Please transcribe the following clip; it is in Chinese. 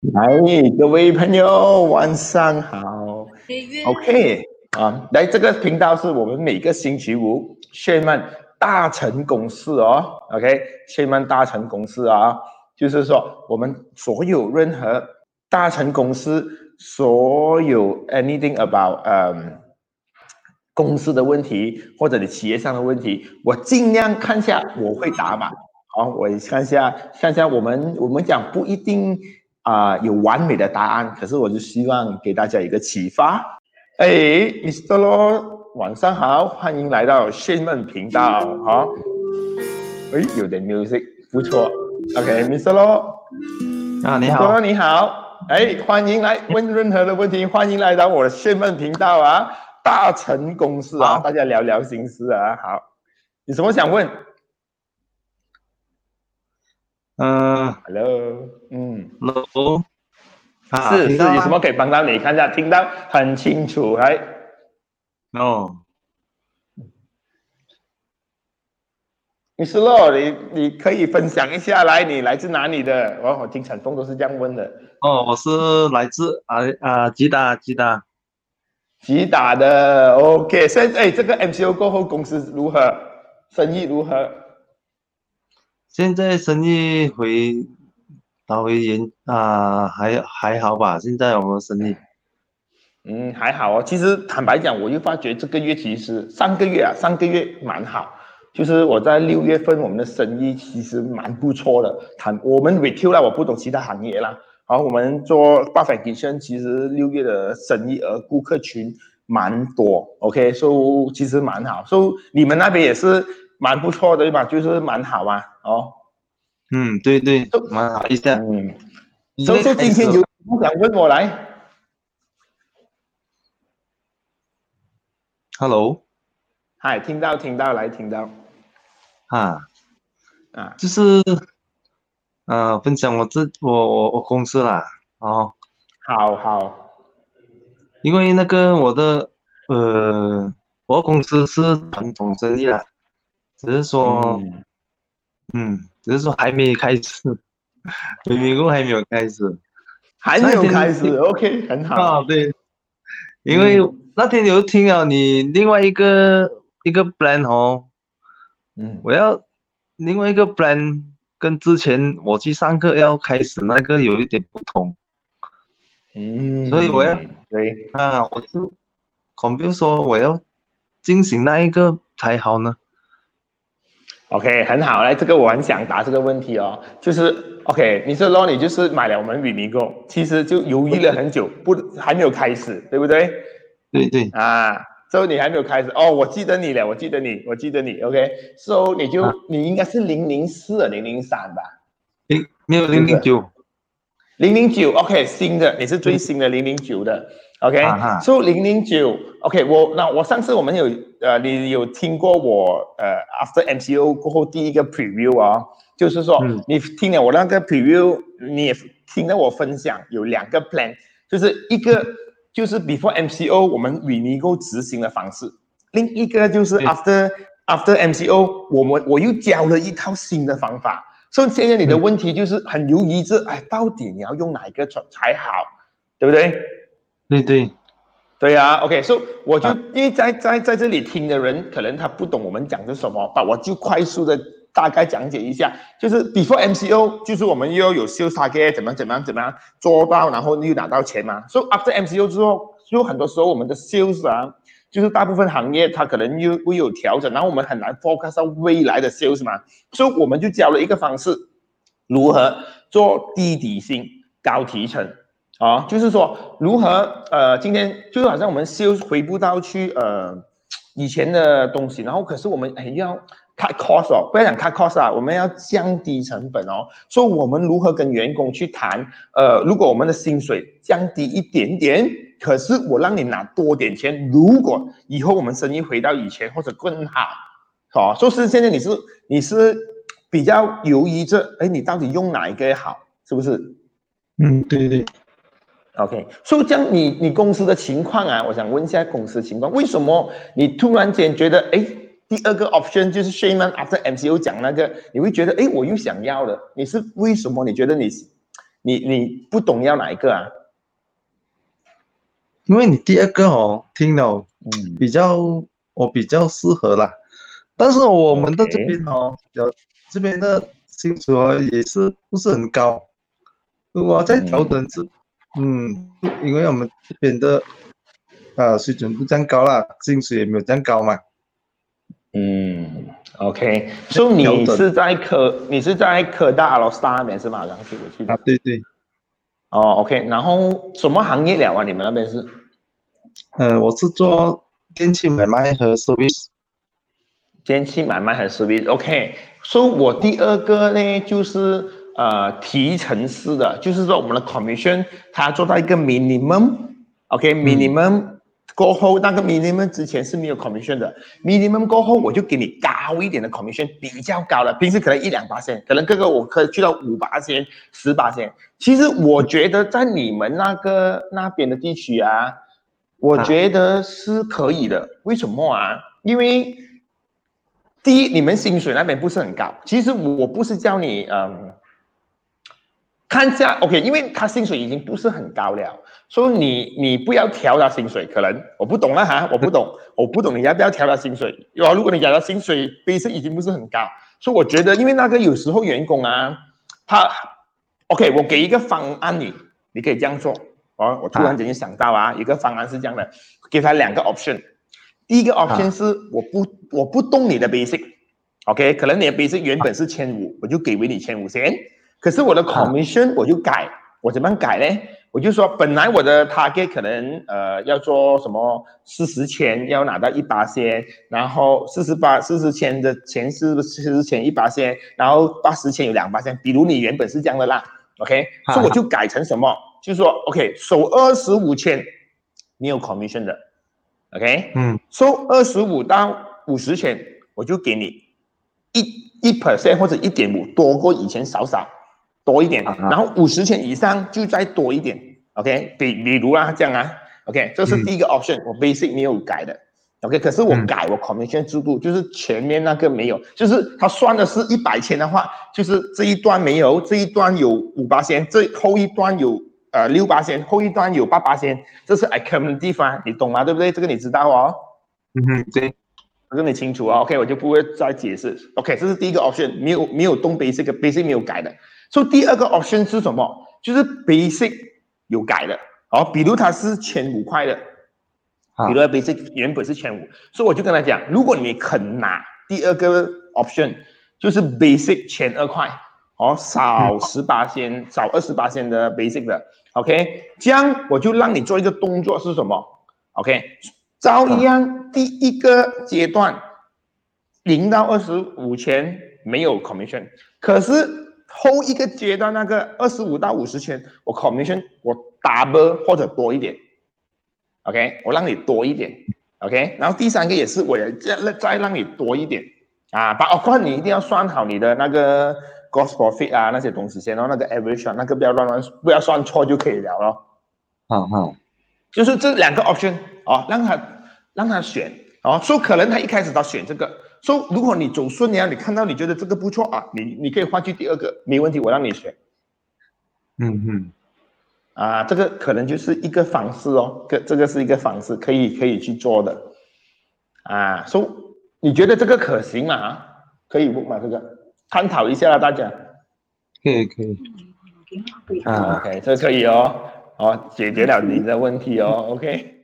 来，各位朋友，晚上好。OK 啊，来这个频道是我们每个星期五炫曼大成公司哦。OK，炫曼大成公司啊，就是说我们所有任何大成公司所有 anything about 嗯公司的问题或者你企业上的问题，我尽量看下我会答嘛。好，我看下看下我们我们讲不一定。啊，有完美的答案，可是我就希望给大家一个启发。哎，Mr. Lo，晚上好，欢迎来到炫梦频道。好，哎，有点 music，不错。OK，Mr. Lo，啊，你好，你好。哎，欢迎来问任何的问题，欢迎来到我的炫梦频道啊，大成公司啊，大家聊聊心事啊。好，有什么想问？嗯，Hello，嗯，Hello，是是，有什么可以帮到你？看一下，听到很清楚，来，No，你是咯？你你可以分享一下，来，你来自哪里的？我我听陈峰都是这样问的。哦，我是来自啊啊吉达吉达，吉达的，OK。现在这个 MCO 过后，公司如何？生意如何？现在生意回，稍微严啊，还还好吧。现在我们生意，嗯，还好哦。其实坦白讲，我就发觉这个月其实上个月啊，上个月蛮好。就是我在六月份，我们的生意其实蛮不错的。谈我们 retail 啦，我不懂其他行业啦。好，我们做 b u f f e t i o n 其实六月的生意额顾客群蛮多。OK，所以其实蛮好。so 你们那边也是。蛮不错的对吧？就是蛮好啊，哦，嗯，对对，蛮好意思，嗯，所以说今天有什么想问我来，Hello，嗨，听到听到来听到，啊。啊，就是，呃，分享我这我我我公司啦，哦，好好，因为那个我的呃，我公司是传统生意啦。只是说，嗯，只是说还没开始，员工还没有开始，还没有开始，OK，很好。啊，对，因为那天有听了你另外一个一个 plan 哦，嗯，我要另外一个 plan 跟之前我去上课要开始那个有一点不同，嗯，所以我要对啊，我就恐怖说我要进行那一个才好呢。OK，很好，来这个我很想答这个问题哦，就是 OK，你说 o n 就是买了我们 Vimigo，其实就犹豫了很久，不还没有开始，对不对？对对。啊，所以你还没有开始。哦，我记得你了，我记得你，我记得你，OK，So 你就你应该是零零四、零零三吧？零没有零零九，零零九，OK，新的，你是最新的零零九的。OK，so 零零九，OK，我那我上次我们有呃，你有听过我呃，after MCO 过后第一个 preview 啊，就是说你听了我那个 preview，你也听了我分享有两个 plan，就是一个就是 before MCO 我们 e e g o 执行的方式，另一个就是 after after MCO 我们我又教了一套新的方法，所以现在你的问题就是很犹豫着，哎，到底你要用哪一个才才好，对不对？对对，对呀，OK，所以我就因为在在在这里听的人，可能他不懂我们讲的什么，那我就快速的大概讲解一下，就是 before MCO，就是我们又有 sales target，怎么怎么样怎么样做到，然后又拿到钱嘛。所以 after MCO 之后，就很多时候我们的 sales 啊，就是大部分行业它可能又会有调整，然后我们很难 focus 到未来的 sales 嘛。所以我们就教了一个方式，如何做低底薪高提成。啊，就是说如何呃，今天就好像我们修回不到去呃以前的东西，然后可是我们哎要 cut cost 哦，不要讲 cut cost 啊，我们要降低成本哦。所以我们如何跟员工去谈？呃，如果我们的薪水降低一点点，可是我让你拿多点钱，如果以后我们生意回到以前或者更好，好，就是现在你是你是比较犹豫着，哎，你到底用哪一个好，是不是？嗯，对对对。OK，所以这样你你公司的情况啊，我想问一下公司情况，为什么你突然间觉得，哎，第二个 option 就是 Shaman after MCO 讲那个，你会觉得，哎，我又想要了，你是为什么？你觉得你你你不懂要哪一个啊？因为你第二个哦，听了嗯比较我比较适合啦，但是我们的这边哦，有这边的薪水也是不是很高，如果再调整是嗯，因为我们这边的啊水准不这样高啦，薪水也没有这样高嘛。嗯，OK，所以你是在科你是在科大罗斯那边是吗？然后去我记得啊，对对，哦，OK，然后什么行业了啊？你们那边是？嗯，我是做电器买卖和 service。电器买卖和 service，OK。所以，我第二个呢，就是呃提成式的，就是说我们的 commission 它做到一个 minimum，OK，minimum。过后那个 minimum 之前是没有 commission 的，minimum 过后我就给你高一点的 commission，比较高了，平时可能一两八千，可能各个我可以去到五八千、十八千。其实我觉得在你们那个那边的地区啊，我觉得是可以的。为什么啊？因为第一，你们薪水那边不是很高。其实我不是叫你嗯。看一下，OK，因为他薪水已经不是很高了，所以你你不要调他薪水，可能我不懂了哈，我不懂，我不懂你要不要调他薪水？哦，如果你调他薪水，base 已经不是很高，所以我觉得，因为那个有时候员工啊，他，OK，我给一个方案你，你可以这样做。哦，我突然间就想到啊，一个方案是这样的，给他两个 option，第一个 option 是我不我不动你的 basic，OK，可能你的 basic 原本是千五，我就给回你千五先。可是我的 commission 我就改，我怎么改呢？我就说本来我的 target 可能呃要做什么四十千要拿到一八千，然后四十八四十千的钱是四十千一八千，然后八十千有两八千。比如你原本是这样的啦，OK，所以我就改成什么？就是说 OK 收二十五千你有 commission 的，OK，嗯，收二十五到五十千我就给你一一 percent 或者一点五多过以前少少。多一点，然后五十千以上就再多一点，OK？比比如啊这样啊，OK？这是第一个 option，我 basic 没有改的，OK？可是我改我 commission 制度，就是前面那个没有，就是他算的是一百千的话，就是这一段没有，这一段有五八千，这后一段有呃六八千，后一段有八八千，这是 I come 的地方，你懂吗？对不对？这个你知道哦。嗯哼，对，我跟你清楚啊，OK？我就不会再解释，OK？这是第一个 option，没有没有动 basic，basic 没有改的。所以第二个 option 是什么？就是 basic 有改的，哦，比如它是千五块的，比如 basic 原本是千五，所以我就跟他讲，如果你肯拿第二个 option，就是 basic 千二块，哦，少十八千，少二十八千的 basic 的，OK，这样我就让你做一个动作是什么？OK，照一样，第一个阶段零到二十五千没有 commission，可是。后一个阶段那个二十五到五十千，我 commission 我 double 或者多一点，OK，我让你多一点，OK，然后第三个也是我也再再让你多一点啊，把哦，你一定要算好你的那个 gross profit 啊那些东西先，然后那个 average 那个不要乱乱不要算错就可以了咯。好好，就是这两个 option 哦，让他让他选哦，说可能他一开始他选这个。说，如果你走顺了，你看到你觉得这个不错啊，你你可以换去第二个，没问题，我让你选。嗯嗯，啊，这个可能就是一个方式哦，这这个是一个方式，可以可以去做的。啊，说你觉得这个可行吗？可以不嘛？这个探讨一下大家。可以可以。啊，OK，这可以哦，好，解决了你的问题哦，OK。